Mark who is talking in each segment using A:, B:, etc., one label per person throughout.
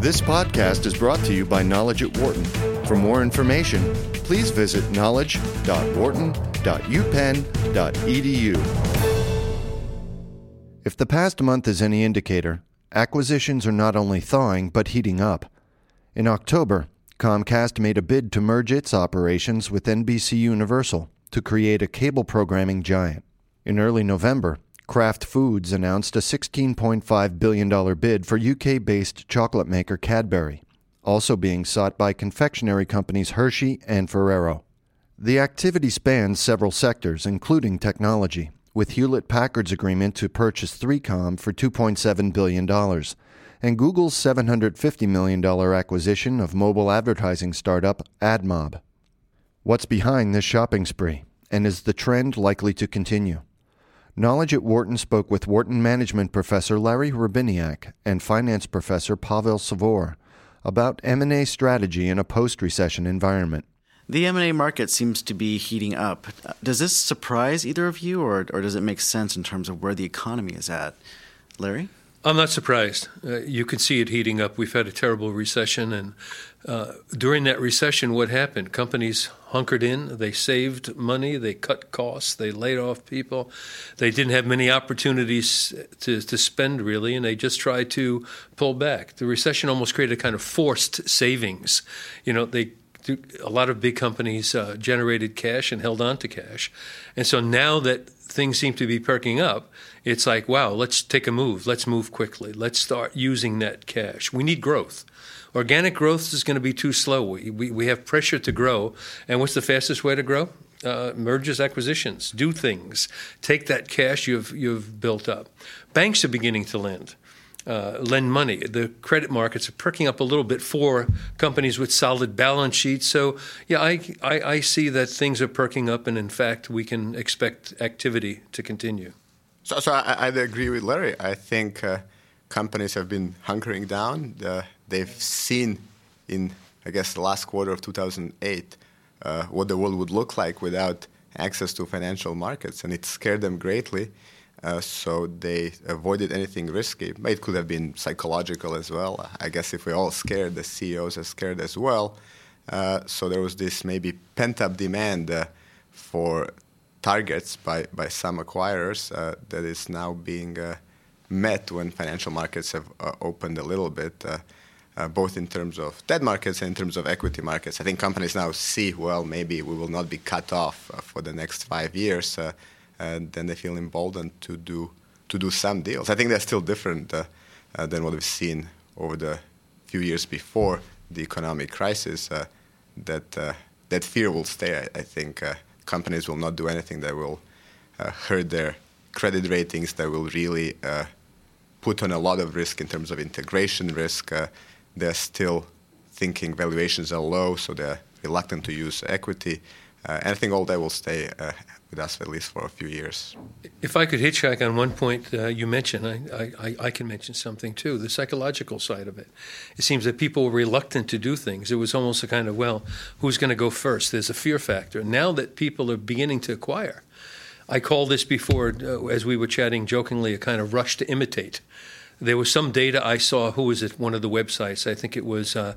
A: This podcast is brought to you by Knowledge at Wharton. For more information, please visit knowledge.wharton.upenn.edu. If the past month is any indicator, acquisitions are not only thawing but heating up. In October, Comcast made a bid to merge its operations with NBC Universal to create a cable programming giant. In early November, Kraft Foods announced a $16.5 billion bid for UK based chocolate maker Cadbury, also being sought by confectionery companies Hershey and Ferrero. The activity spans several sectors, including technology, with Hewlett Packard's agreement to purchase 3Com for $2.7 billion and Google's $750 million acquisition of mobile advertising startup AdMob. What's behind this shopping spree, and is the trend likely to continue? Knowledge at Wharton spoke with Wharton management professor Larry Hrebiniak and finance professor Pavel Savor about M&A strategy in a post-recession environment.
B: The M&A market seems to be heating up. Does this surprise either of you, or, or does it make sense in terms of where the economy is at? Larry?
C: I'm not surprised. Uh, you can see it heating up. We've had a terrible recession, and uh, during that recession, what happened? Companies hunkered in, they saved money, they cut costs, they laid off people. They didn't have many opportunities to, to spend, really, and they just tried to pull back. The recession almost created a kind of forced savings. You know, they a lot of big companies uh, generated cash and held on to cash. And so now that things seem to be perking up, it's like, wow, let's take a move. Let's move quickly. Let's start using that cash. We need growth. Organic growth is going to be too slow. We, we, we have pressure to grow. And what's the fastest way to grow? Uh, mergers, acquisitions, do things, take that cash you've, you've built up. Banks are beginning to lend. Uh, lend money. The credit markets are perking up a little bit for companies with solid balance sheets. So, yeah, I, I, I, see that things are perking up, and in fact, we can expect activity to continue.
D: So, so I, would agree with Larry. I think uh, companies have been hunkering down. Uh, they've seen in, I guess, the last quarter of 2008 uh, what the world would look like without access to financial markets, and it scared them greatly. Uh, so they avoided anything risky. It could have been psychological as well. I guess if we're all scared, the CEOs are scared as well. Uh, so there was this maybe pent up demand uh, for targets by, by some acquirers uh, that is now being uh, met when financial markets have opened a little bit. both in terms of debt markets and in terms of equity markets. I think companies now see, well, maybe we will not be cut off for the next five years and then they feel emboldened to do to do some deals. I think they're still different uh, uh, than what we've seen over the few years before the economic crisis. Uh, that uh, that fear will stay. I, I think uh, companies will not do anything that will hurt their credit ratings. That will really put on a lot of risk in terms of integration risk. they're still thinking valuations are low, so they're reluctant to use equity. And I think all that will stay with us at least for a few years.
C: If I could hitchhike on one point uh, you mentioned, I, I, I, can mention something too the psychological side of it. It seems that people were reluctant to do things. It was almost a kind of, well, who's going to go first? There's a fear factor. Now that people are beginning to acquire, I called this before, uh, as we were chatting jokingly, a kind of rush to imitate. There was some data I saw, who was at one of the websites, I think it was uh,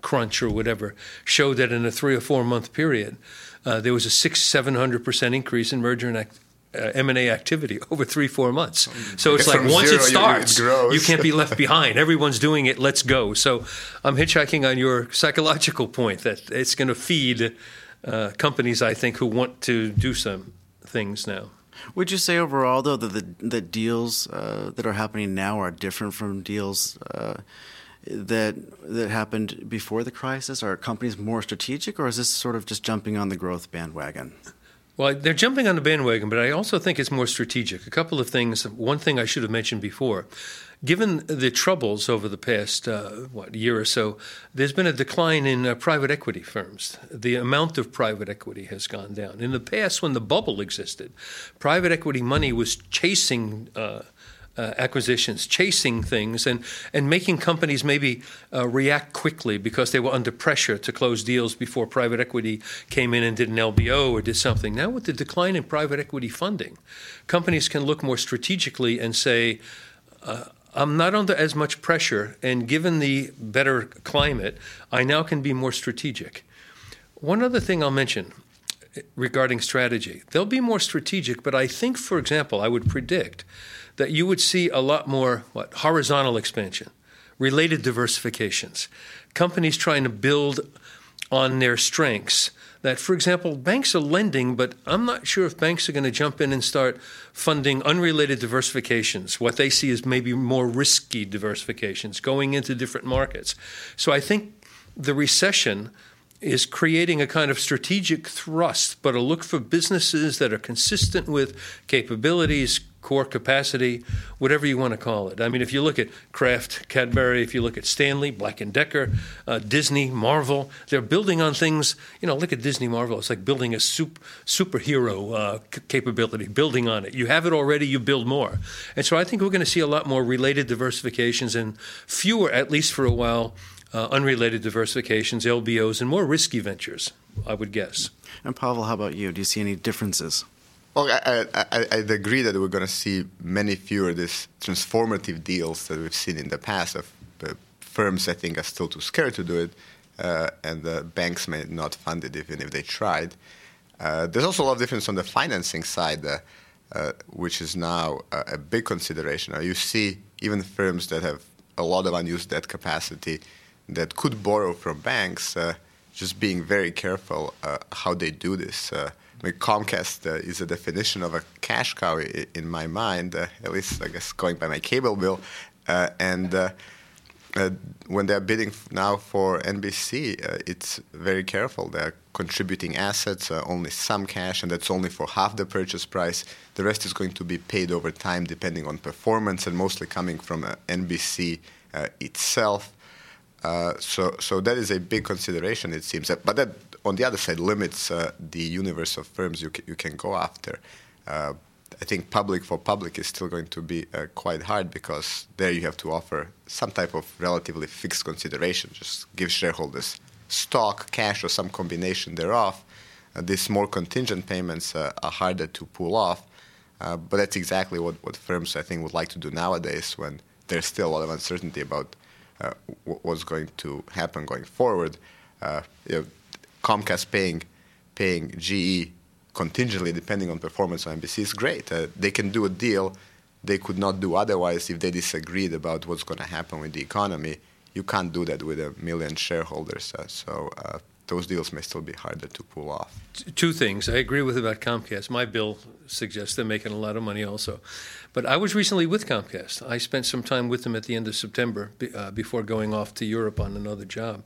C: TechCrunch or whatever, showed that in a three or four month period, uh, there was a six, seven hundred percent increase in merger and act, uh, M&A activity over three, four months. So it's like once it starts, it you can't be left behind. Everyone's doing it. Let's go. So I'm hitchhiking on your psychological point that it's going to feed uh, companies, I think, who want to do some things now.
B: Would you say overall, though, that the that deals uh, that are happening now are different from deals uh, that that happened before the crisis? Are companies more strategic, or is this sort of just jumping on the growth bandwagon?
C: Well, they're jumping on the bandwagon, but I also think it's more strategic. A couple of things. One thing I should have mentioned before. Given the troubles over the past uh, what year or so, there's been a decline in uh, private equity firms. The amount of private equity has gone down. In the past, when the bubble existed, private equity money was chasing uh, uh, acquisitions, chasing things, and, and making companies maybe uh, react quickly because they were under pressure to close deals before private equity came in and did an LBO or did something. Now, with the decline in private equity funding, companies can look more strategically and say, uh, I'm not under as much pressure, and given the better climate, I now can be more strategic. One other thing I'll mention regarding strategy they'll be more strategic, but I think, for example, I would predict that you would see a lot more what horizontal expansion, related diversifications, companies trying to build on their strengths that, for example, banks are lending, but I'm not sure if banks are going to jump in and start funding unrelated diversifications, what they see is maybe more risky diversifications, going into different markets. So I think the recession is creating a kind of strategic thrust, but a look for businesses that are consistent with capabilities, core capacity, whatever you want to call it. I mean, if you look at Kraft, Cadbury, if you look at Stanley, Black and Decker, uh, Disney, Marvel, they're building on things. You know, look at Disney, Marvel. It's like building a super, superhero uh, c- capability, building on it. You have it already, you build more. And so I think we're going to see a lot more related diversifications and fewer, at least for a while, uh, unrelated diversifications, LBOs, and more risky ventures. I would guess.
B: And Pavel, how about you? Do you see any differences?
D: Well, I, I, I'd agree that we're going to see many fewer these transformative deals that we've seen in the past. Of the firms, I think, are still too scared to do it, uh, and the banks may not fund it even if they tried. Uh, there's also a lot of difference on the financing side, uh, uh which is now a, a big consideration. you see even firms that have a lot of unused debt capacity that could borrow from banks, uh, just being very careful uh, how they do this. I mean, Comcast uh, is a definition of a cash cow in my mind, uh, at least I guess going by my cable bill. Uh, and uh, uh, when they're bidding now for NBC, uh, it's very careful. They're contributing assets, only some cash, and that's only for half the purchase price. The rest is going to be paid over time, depending on performance, and mostly coming from NBC itself. so, so that is a big consideration, it seems. But that on the other side, limits uh, the universe of firms you, you can go after. Uh, I think public for public is still going to be uh, quite hard because there you have to offer some type of relatively fixed consideration. Just give shareholders stock, cash, or some combination thereof. Uh, these more contingent payments uh, are harder to pull off. Uh, but that's exactly what, what firms, I think, would like to do nowadays when there's still a lot of uncertainty about what's going to happen going forward. You know, Comcast paying paying GE contingently depending on performance on NBC is great. Uh, they can do a deal they could not do otherwise if they disagreed about what's going to happen with the economy. You can't do that with a million shareholders. Uh, so uh, those deals may still be harder to pull off.
C: Two things. I agree with about Comcast. My bill suggests they're making a lot of money also. But I was recently with Comcast. I spent some time with them at the end of September uh, before going off to Europe on another job.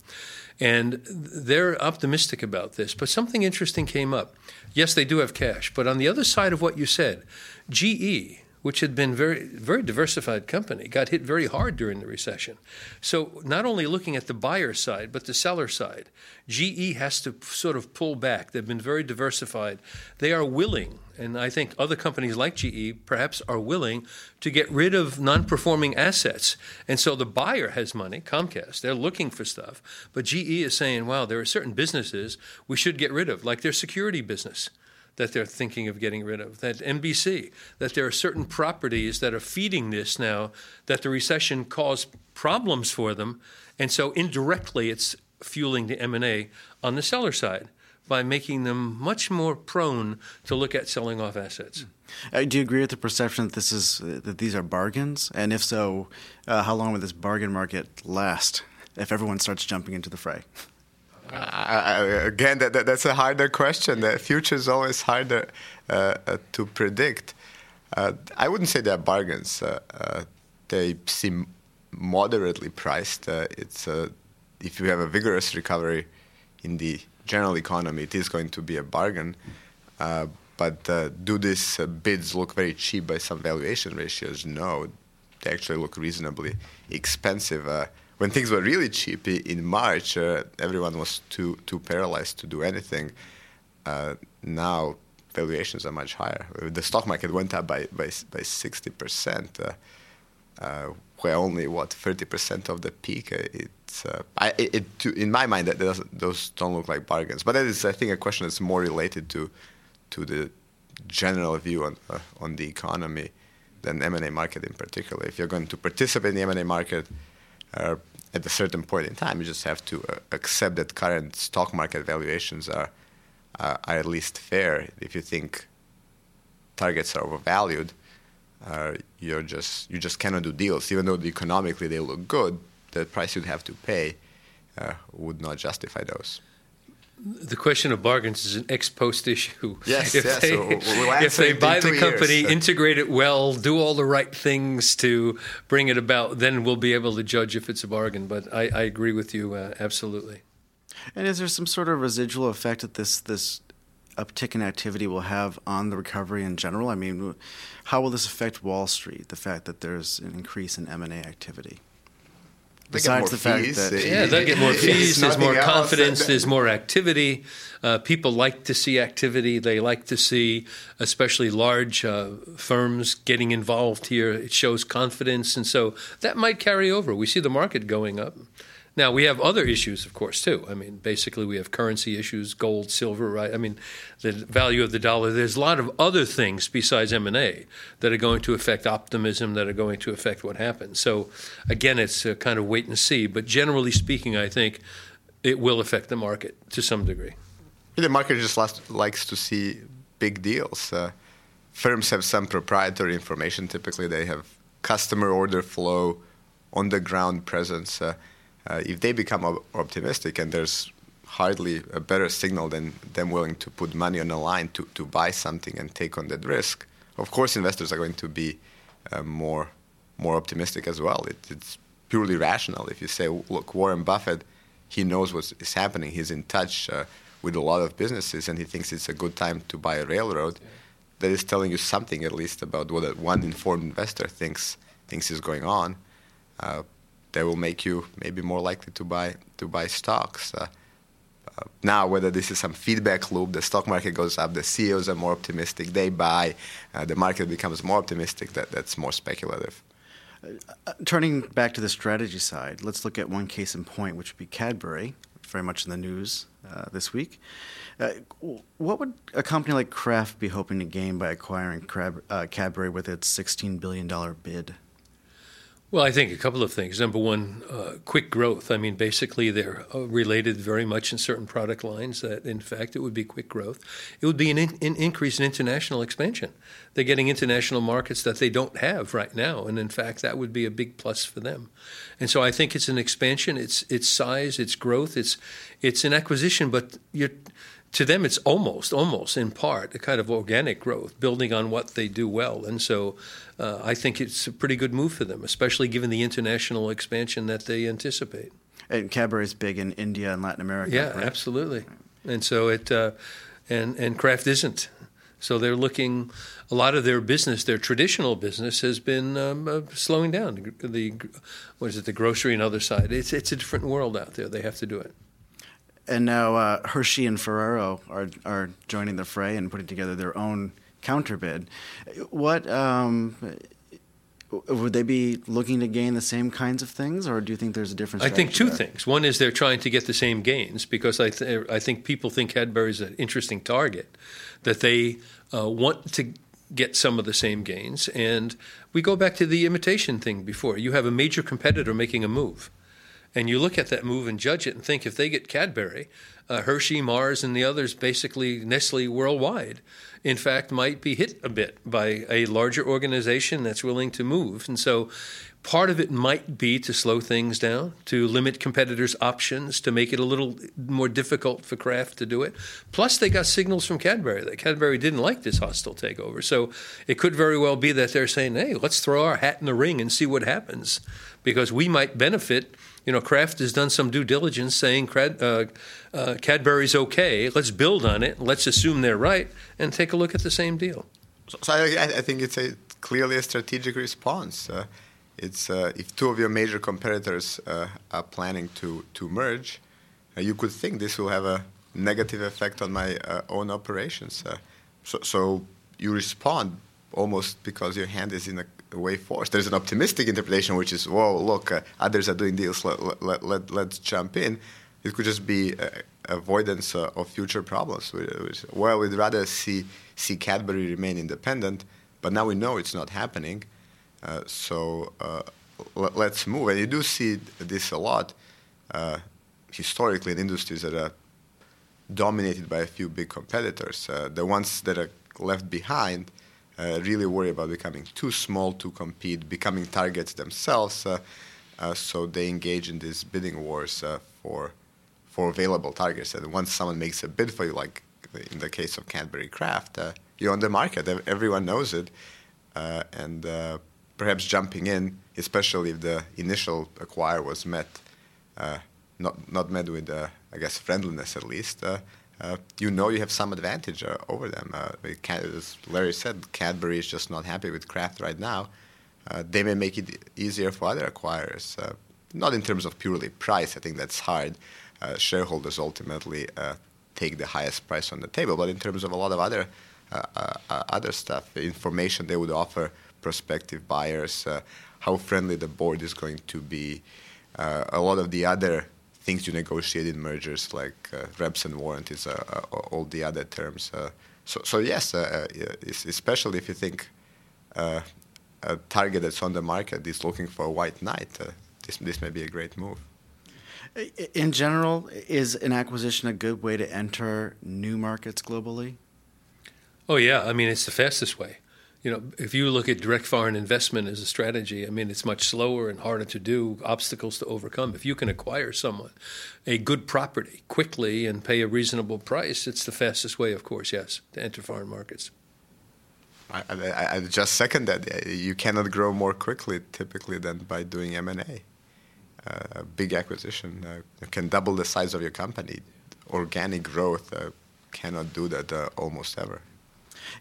C: And they're optimistic about this. But something interesting came up. Yes, they do have cash. But on the other side of what you said, GE, which had been very very diversified company, got hit very hard during the recession. So not only looking at the buyer side, but the seller side, GE has to sort of pull back. They've been very diversified. They are willing, and I think other companies like GE perhaps are willing to get rid of non-performing assets. And so the buyer has money, Comcast. They're looking for stuff, but GE is saying, "Wow, there are certain businesses we should get rid of, like their security business." That they're thinking of getting rid of, that NBC, that there are certain properties that are feeding this now, that the recession caused problems for them, and so indirectly it's fueling the M&A on the seller side by making them much more prone to look at selling off assets.
B: Uh, do you agree with the perception that this is that these are bargains? And if so, uh, how long will this bargain market last if everyone starts jumping into the fray?
D: Again, that, that, that's a harder question. The future is always harder uh, uh, to predict. Uh, I wouldn't say they're bargains. Uh, uh, they seem moderately priced. Uh, it's if you have a vigorous recovery in the general economy, it is going to be a bargain. but do these bids look very cheap by some valuation ratios? No, they actually look reasonably expensive when things were really cheap in March, uh, everyone was too too paralyzed to do anything. Uh, now valuations are much higher. The stock market went up by by by sixty percent. Uh, uh where only what thirty percent of the peak. Uh, it's uh, I, it, in my mind that those don't look like bargains. But that is I think a question that's more related to to the general view on on the economy than M&A market in particular. If you're going to participate in the M&A market uh, at a certain point in time, you just have to uh, accept that current stock market valuations are, are at least fair. If you think targets are overvalued, uh, you're just you just cannot do deals, even though economically they look good. The price you'd have to pay uh, would not justify those
C: the question of bargains is an ex post issue.
D: Yes,
C: if
D: yes.
C: They,
D: so we'll
C: if they buy the company,
D: years.
C: integrate it well, do all the right things to bring it about, then we'll be able to judge if it's a bargain. But I, I agree with you uh, absolutely.
B: And is there some sort of residual effect that this this uptick in activity will have on the recovery in general? I mean, how will this affect Wall Street? The fact that there's an increase in M and A activity.
D: Besides the
C: fees.
D: fact
C: that yeah, they get more fees. There's more confidence. There's more activity. Uh, people like to see activity. They like to see, especially large uh, firms, getting involved here. It shows confidence, and so that might carry over. We see the market going up. Now we have other issues, of course, too. I mean, basically we have currency issues, gold, silver, right? I mean, the value of the dollar. There's a lot of other things besides M and A that are going to affect optimism, that are going to affect what happens. So, again, it's a kind of wait and see. But generally speaking, I think it will affect the market to some degree.
D: The market just likes to see big deals. Uh, firms have some proprietary information. Typically, they have customer order flow, on the ground presence. Uh, uh, if they become optimistic and there's hardly a better signal than them willing to put money on the line to, to buy something and take on that risk, of course investors are going to be uh, more more optimistic as well. It, it's purely rational. If you say, look, Warren Buffett, he knows what is happening. He's in touch uh, with a lot of businesses, and he thinks it's a good time to buy a railroad. That is telling you something, at least, about what one informed investor thinks thinks is going on. Uh, that will make you maybe more likely to buy to buy stocks. Uh, uh, now, whether this is some feedback loop, the stock market goes up, the CEOs are more optimistic, they buy, uh, the market becomes more optimistic. That that's more speculative.
B: Uh, turning back to the strategy side, let's look at one case in point, which would be Cadbury, very much in the news uh, this week. Uh, what would a company like Kraft be hoping to gain by acquiring Crab, Cadbury with its $16 billion bid?
C: Well, I think a couple of things. Number one, uh, quick growth. I mean, basically, they're uh, related very much in certain product lines that, in fact, it would be quick growth. It would be an, in, an, increase in international expansion. They're getting international markets that they don't have right now. And, in fact, that would be a big plus for them. And so I think it's an expansion, it's, it's size, it's growth, it's, it's an acquisition, but you're to them, it's almost, almost in part, a kind of organic growth, building on what they do well. And so uh, I think it's a pretty good move for them, especially given the international expansion that they anticipate.
B: And Cadbury is big in India and Latin America.
C: Yeah, right? absolutely. And so it, uh, and, and Kraft isn't. So they're looking, a lot of their business, their traditional business, has been um, uh, slowing down. The, the, what is it, the grocery and other side. It's, it's a different world out there. They have to do it
B: and now uh, Hershey and Ferrero are are joining the fray and putting together their own counterbid. What um, would they be looking to gain the same kinds of things, or do you think there's a difference?
C: I think two
B: there?
C: things. One is they're trying to get the same gains because I th- I think people think Cadbury is an interesting target, that they uh, want to get some of the same gains. And we go back to the imitation thing before. You have a major competitor making a move and you look at that move and judge it and think if they get Cadbury, uh, Hershey, Mars, and the others, basically Nestle worldwide, in fact, might be hit a bit by a larger organization that's willing to move. And so part of it might be to slow things down, to limit competitors' options, to make it a little more difficult for Kraft to do it. Plus, they got signals from Cadbury that Cadbury didn't like this hostile takeover. So it could very well be that they're saying, hey, let's throw our hat in the ring and see what happens because we might benefit you know, Kraft has done some due diligence saying uh, uh, Cadbury's okay. Let's build on it. Let's assume they're right and take a look at the same deal.
D: So, so I, I, think it's a clearly a strategic response. Uh, it's uh, if two of your major competitors uh, are planning to to merge, uh, you could think this will have a negative effect on my own operations. so, so you respond almost because your hand is in a way forced. There's an optimistic interpretation, which is, whoa, look, uh, others are doing deals, let, let, let, let's jump in. It could just be uh, avoidance uh, of future problems. Well, we'd rather see, see Cadbury remain independent, but now we know it's not happening. Uh, so uh, l- let's move. And you do see this a lot uh, historically in industries that are dominated by a few big competitors. The ones that are left behind uh, really worry about becoming too small to compete, becoming targets themselves. so they engage in these bidding wars for for available targets. And once someone makes a bid for you, like in the case of Cadbury Kraft, uh, you're on the market. Everyone knows it, uh, and uh, perhaps jumping in, especially if the initial acquire was met, uh, not not met with, uh, I guess, friendliness at least. Uh, Uh, you know you have some advantage uh, over them. Uh, as Larry said, Cadbury is just not happy with Kraft right now. they may make it easier for other acquirers, not in terms of purely price. I think that's hard uh, shareholders ultimately uh, take the highest price on the table. But in terms of a lot of other uh, other stuff, information they would offer prospective buyers, how friendly the board is going to be, a lot of the other things you negotiate in mergers, like uh, reps and warranties, uh, uh, all the other terms. so, so yes, especially if you think a target that's on the market is looking for a white knight, this this may be a great move.
B: In general, is an acquisition a good way to enter new markets globally?
C: Oh yeah, I mean it's the fastest way. You know, if you look at direct foreign investment as a strategy, I mean it's much slower and harder to do, obstacles to overcome. If you can acquire someone a good property quickly and pay a reasonable price, it's the fastest way, of course, yes, to enter foreign markets.
D: I, I, I just second that. You cannot grow more quickly typically than by doing M and A a big acquisition uh, can double the size of your company. Organic growth uh, cannot do that uh, almost ever.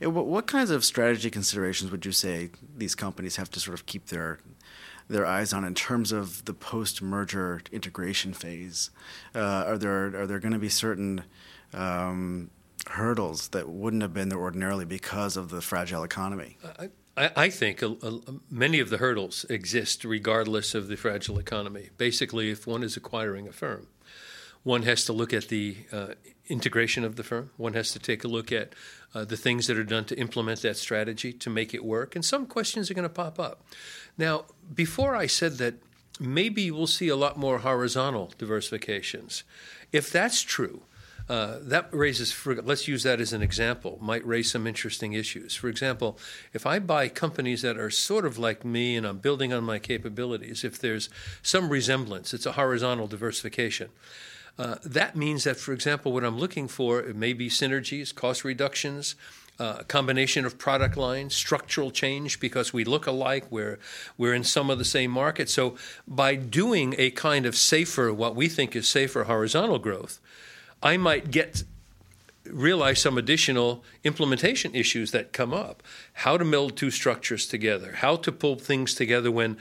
B: What kinds of strategy considerations would you say these companies have to sort of keep their their eyes on in terms of the post-merger integration phase? Uh, are there are there going to be certain um, hurdles that wouldn't have been there ordinarily because of the fragile economy?
C: I, I, think many of the hurdles exist regardless of the fragile economy. Basically, if one is acquiring a firm, one has to look at the uh, integration of the firm. One has to take a look at uh, the things that are done to implement that strategy to make it work. And some questions are going to pop up. Now, before I said that maybe we'll see a lot more horizontal diversifications. If that's true, uh, that raises, for, let's use that as an example, might raise some interesting issues. For example, if I buy companies that are sort of like me and I'm building on my capabilities, if there's some resemblance, it's a horizontal diversification. Uh, that means that, for example, what I'm looking for it may be synergies, cost reductions, uh, combination of product lines, structural change because we look alike, we're, we're in some of the same markets. So, by doing a kind of safer, what we think is safer horizontal growth, I might get realize some additional implementation issues that come up. How to meld two structures together, how to pull things together when,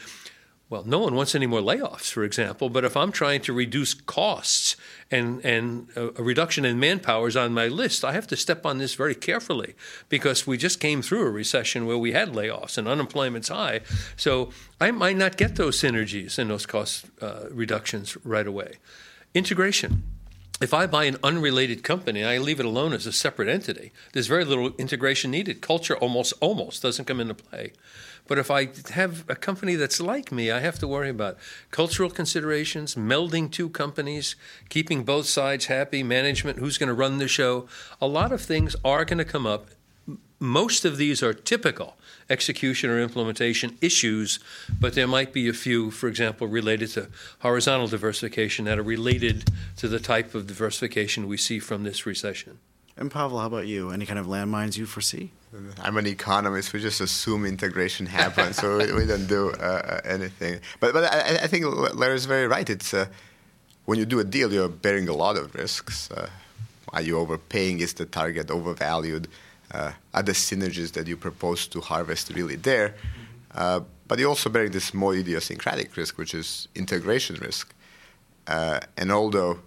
C: well, no one wants any more layoffs, for example. But if I'm trying to reduce costs and, and a, reduction in manpower is on my list, I have to step on this very carefully because we just came through a recession where we had layoffs and unemployment's high. So I might not get those synergies and those cost uh, reductions right away. Integration if I buy an unrelated company, and I leave it alone as a separate entity. There's very little integration needed. Culture almost almost doesn't come into play. But if I have a company that's like me, I have to worry about cultural considerations, melding two companies, keeping both sides happy, management, who's going to run the show. A lot of things are going to come up. Most of these are typical execution or implementation issues, but there might be a few, for example, related to horizontal diversification that are related to the type of diversification we see from this recession.
B: And Pavel, how about you? Any kind of landmines you foresee?
D: I'm an economist. We just assume integration happens, so we, we, don't do uh, uh, anything. But but I, I think Larry's very right. It's uh, when you do a deal, you're bearing a lot of risks. Uh, are you overpaying? Is the target overvalued? uh, the synergies that you propose to harvest really there. Uh, but you also bearing this more idiosyncratic risk, which is integration risk. And although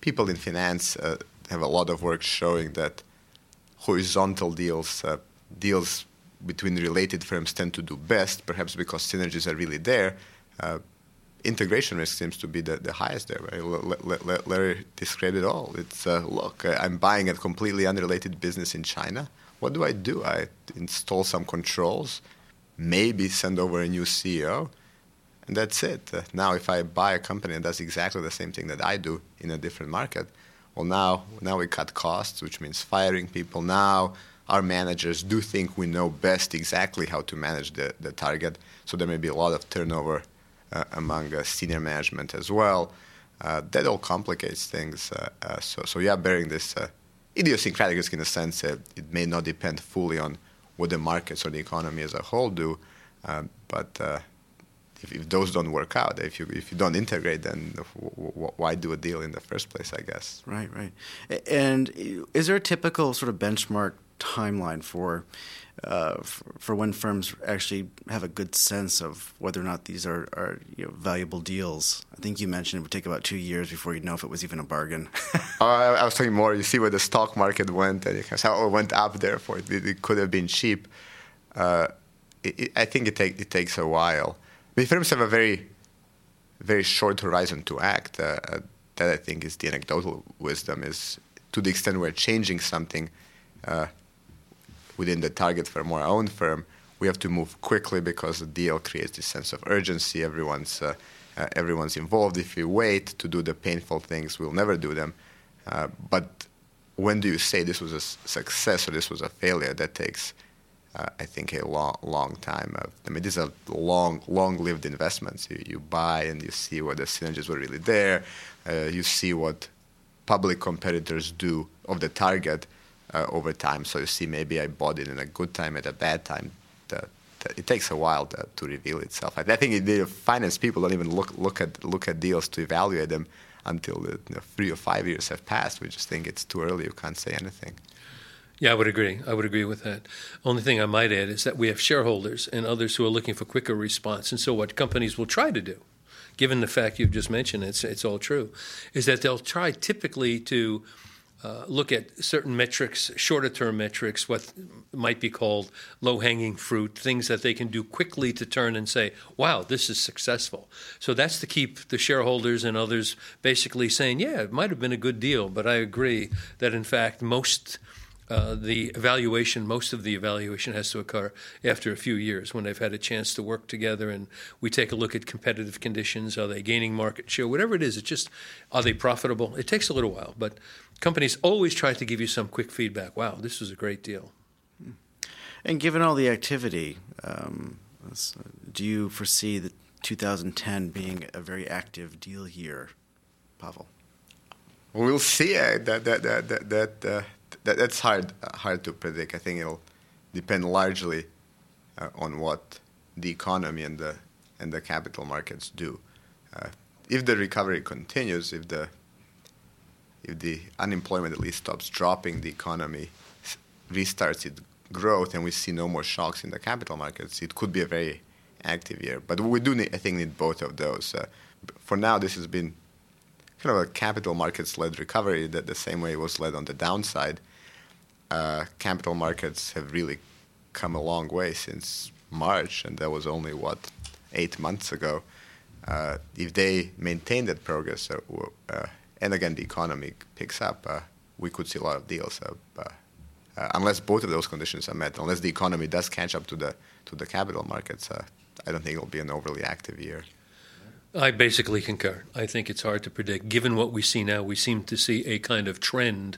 D: people in finance have a lot of work showing that horizontal deals, uh, deals between related firms tend to do best, perhaps because synergies are really there, uh, integration risk seems to be the, the highest there. Right? L- L- Larry described it all. It's uh, look, I'm buying a completely unrelated business in China. What do I do? I install some controls, maybe send over a new CEO, and that's it. Uh, now, if I buy a company that does exactly the same thing that I do in a different market, well, now now we cut costs, which means firing people. Now our managers do think we know best exactly how to manage the, the target, so there may be a lot of turnover uh, among uh, senior management as well. Uh, that all complicates things. Uh, uh, so, so yeah, bearing this uh, idiosyncratic risk in a sense that it may not depend fully on what the markets or the economy as a whole do, but if, if, those don't work out, if you if you don't integrate, then why do a deal in the first place? I guess.
B: Right, right. And is there a typical sort of benchmark timeline for uh, for, for, when firms actually have a good sense of whether or not these are, are you know, valuable deals. I think you mentioned it would take about two years before you'd know if it was even a bargain.
D: uh, I was talking more. You see where the stock market went, and how it went up. Therefore, it, it could have been cheap. Uh, it, it, I think it, take, it takes a while. But firms have a very, very short horizon to act. Uh, uh, that I think is the anecdotal wisdom. Is to the extent we're changing something uh, within the target firm or our own firm, we have to move quickly because the deal creates this sense of urgency. Everyone's uh, uh, everyone's involved. If we wait to do the painful things, we'll never do them. Uh, but when do you say this was a success or this was a failure? That takes, uh, I think, a long, long time. I mean, these are long, long-lived investments. You, you buy and you see what the synergies were really there. Uh, you see what public competitors do of the target uh, over time. So you see, maybe I bought it in a good time at a bad time. It takes a while to, to reveal itself. I, think the finance people don't even look look at look at deals to evaluate them until you know, three or five years have passed. We just think it's too early. You can't say anything.
C: Yeah, I would agree. I would agree with that. Only thing I might add is that we have shareholders and others who are looking for quicker response. And so, what companies will try to do, given the fact you've just mentioned, it's it's all true, is that they'll try typically to uh, look at certain metrics, shorter term metrics, what might be called low hanging fruit, things that they can do quickly to turn and say, wow, this is successful. So that's to keep the shareholders and others basically saying, yeah, it might have been a good deal, but I agree that in fact most uh, the evaluation, most of the evaluation has to occur after a few years when they've had a chance to work together and we take a look at competitive conditions. Are they gaining market share? Whatever it is, it's just, are they profitable? It takes a little while, but companies always try to give you some quick feedback. Wow, this was a great deal.
B: And given all the activity, um, do you foresee that 2010 being a very active deal year, Pavel?
D: We'll see. Uh, that that that that, uh, that, that's hard hard to predict. I think it'll depend largely uh, on what the economy and the and the capital markets do. Uh, if the recovery continues, if the if the unemployment at least stops dropping, the economy restarts its growth, and we see no more shocks in the capital markets, it could be a very active year. But we do, need, I think, need both of those. Uh, for now, this has been kind of a capital markets-led recovery that the same way it was led on the downside. Uh, capital markets have really come a long way since March, and that was only what eight months ago. Uh, if they maintain that progress, uh, uh and again the economy picks up, uh, we could see a lot of deals. Uh, unless both of those conditions are met, unless the economy does catch up to the to the capital markets, I don't think it'll be an overly active year.
C: I basically concur. I think it's hard to predict. Given what we see now, we seem to see a kind of trend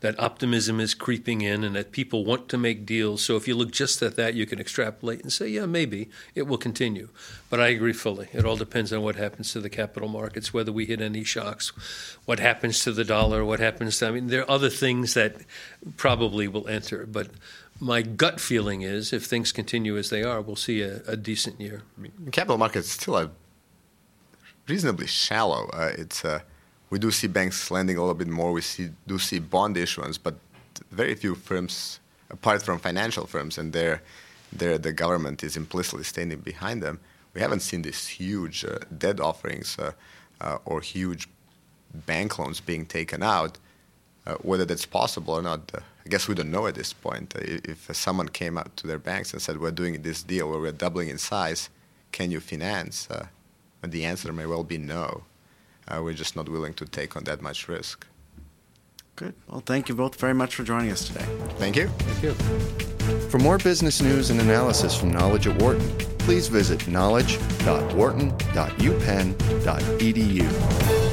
C: that optimism is creeping in and that people want to make deals. So if you look just at that, you can extrapolate and say, yeah, maybe it will continue. But I agree fully. It all depends on what happens to the capital markets, whether we hit any shocks, what happens to the dollar, what happens to, I mean, there are other things that probably will enter. But my gut feeling is if things continue as they are, we'll see a, a decent year.
D: I mean, capital markets still are reasonably shallow. Uh, it's uh, we do see banks lending a little bit more. We see do see bond issuance, but very few firms, apart from financial firms, and there, there the government is implicitly standing behind them. We haven't seen these huge uh, debt offerings uh, uh, or huge bank loans being taken out. Uh, whether that's possible or not, I guess we don't know at this point. if someone came out to their banks and said, "We're doing this deal where we're doubling in size, can you finance?" The answer may well be no. Uh, we're just not willing to take on that much risk.
B: Good. Well, thank you both very much for joining us today.
D: Thank you.
C: Thank you.
A: For more business news and analysis from Knowledge at Wharton, please visit knowledge.wharton.upenn.edu.